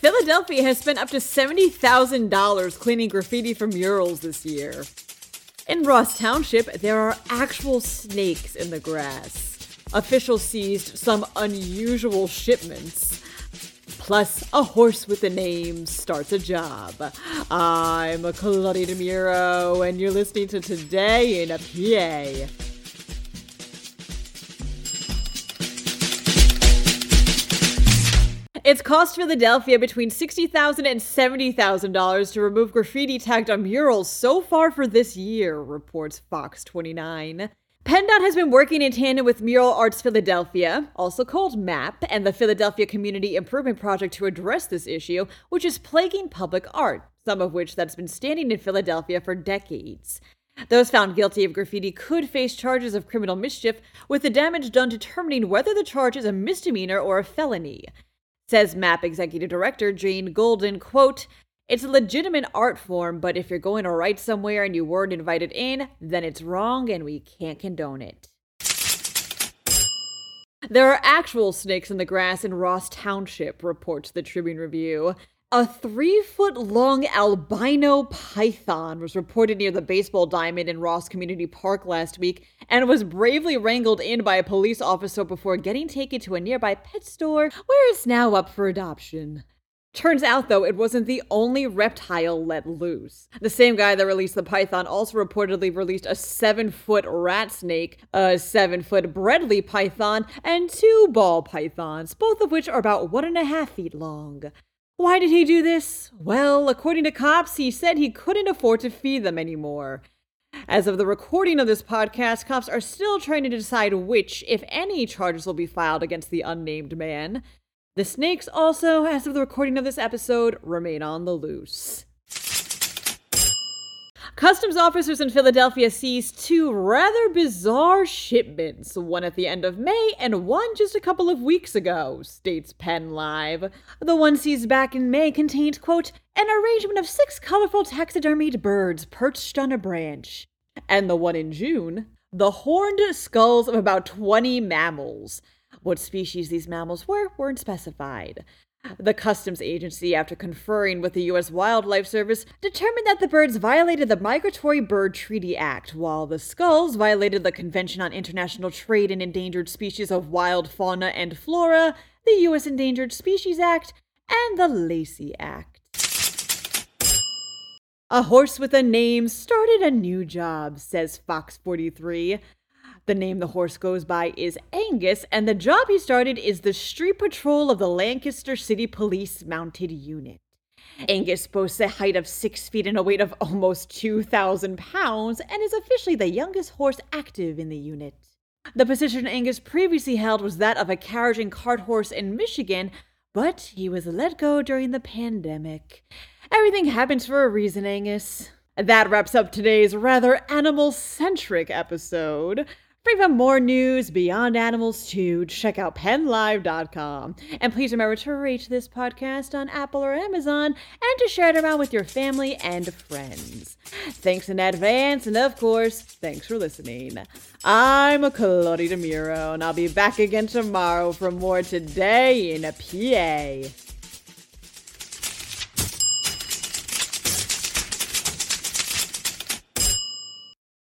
Philadelphia has spent up to $70,000 cleaning graffiti from murals this year. In Ross Township, there are actual snakes in the grass. Officials seized some unusual shipments. Plus, a horse with a name starts a job. I'm Claudia DeMuro, and you're listening to Today in a PA. It's cost Philadelphia between $60,000 and $70,000 to remove graffiti tagged on murals so far for this year, reports Fox 29. PennDOT has been working in tandem with Mural Arts Philadelphia, also called MAP, and the Philadelphia Community Improvement Project to address this issue, which is plaguing public art, some of which that's been standing in Philadelphia for decades. Those found guilty of graffiti could face charges of criminal mischief, with the damage done determining whether the charge is a misdemeanor or a felony. Says MAP Executive Director Jane Golden, quote, it's a legitimate art form, but if you're going to write somewhere and you weren't invited in, then it's wrong and we can't condone it. There are actual snakes in the grass in Ross Township, reports the Tribune Review. A three foot long albino python was reported near the baseball diamond in Ross Community Park last week and was bravely wrangled in by a police officer before getting taken to a nearby pet store where it's now up for adoption. Turns out, though, it wasn't the only reptile let loose. The same guy that released the python also reportedly released a seven foot rat snake, a seven foot Bredli python, and two ball pythons, both of which are about one and a half feet long. Why did he do this? Well, according to cops, he said he couldn't afford to feed them anymore. As of the recording of this podcast, cops are still trying to decide which, if any, charges will be filed against the unnamed man. The snakes also, as of the recording of this episode, remain on the loose. Customs officers in Philadelphia seized two rather bizarre shipments, one at the end of May and one just a couple of weeks ago, states Penn Live. The one seized back in May contained, quote, an arrangement of six colorful taxidermied birds perched on a branch. And the one in June, the horned skulls of about 20 mammals. What species these mammals were weren't specified. The customs agency, after conferring with the U.S. Wildlife Service, determined that the birds violated the Migratory Bird Treaty Act, while the skulls violated the Convention on International Trade in Endangered Species of Wild Fauna and Flora, the U.S. Endangered Species Act, and the Lacey Act. A horse with a name started a new job, says Fox 43. The name the horse goes by is Angus, and the job he started is the street patrol of the Lancaster City Police Mounted Unit. Angus boasts a height of six feet and a weight of almost 2,000 pounds and is officially the youngest horse active in the unit. The position Angus previously held was that of a carriage and cart horse in Michigan, but he was let go during the pandemic. Everything happens for a reason, Angus. That wraps up today's rather animal centric episode. For even more news beyond animals too, check out pennlive.com. And please remember to rate this podcast on Apple or Amazon and to share it around with your family and friends. Thanks in advance, and of course, thanks for listening. I'm Claudia DeMuro, and I'll be back again tomorrow for more Today in a PA.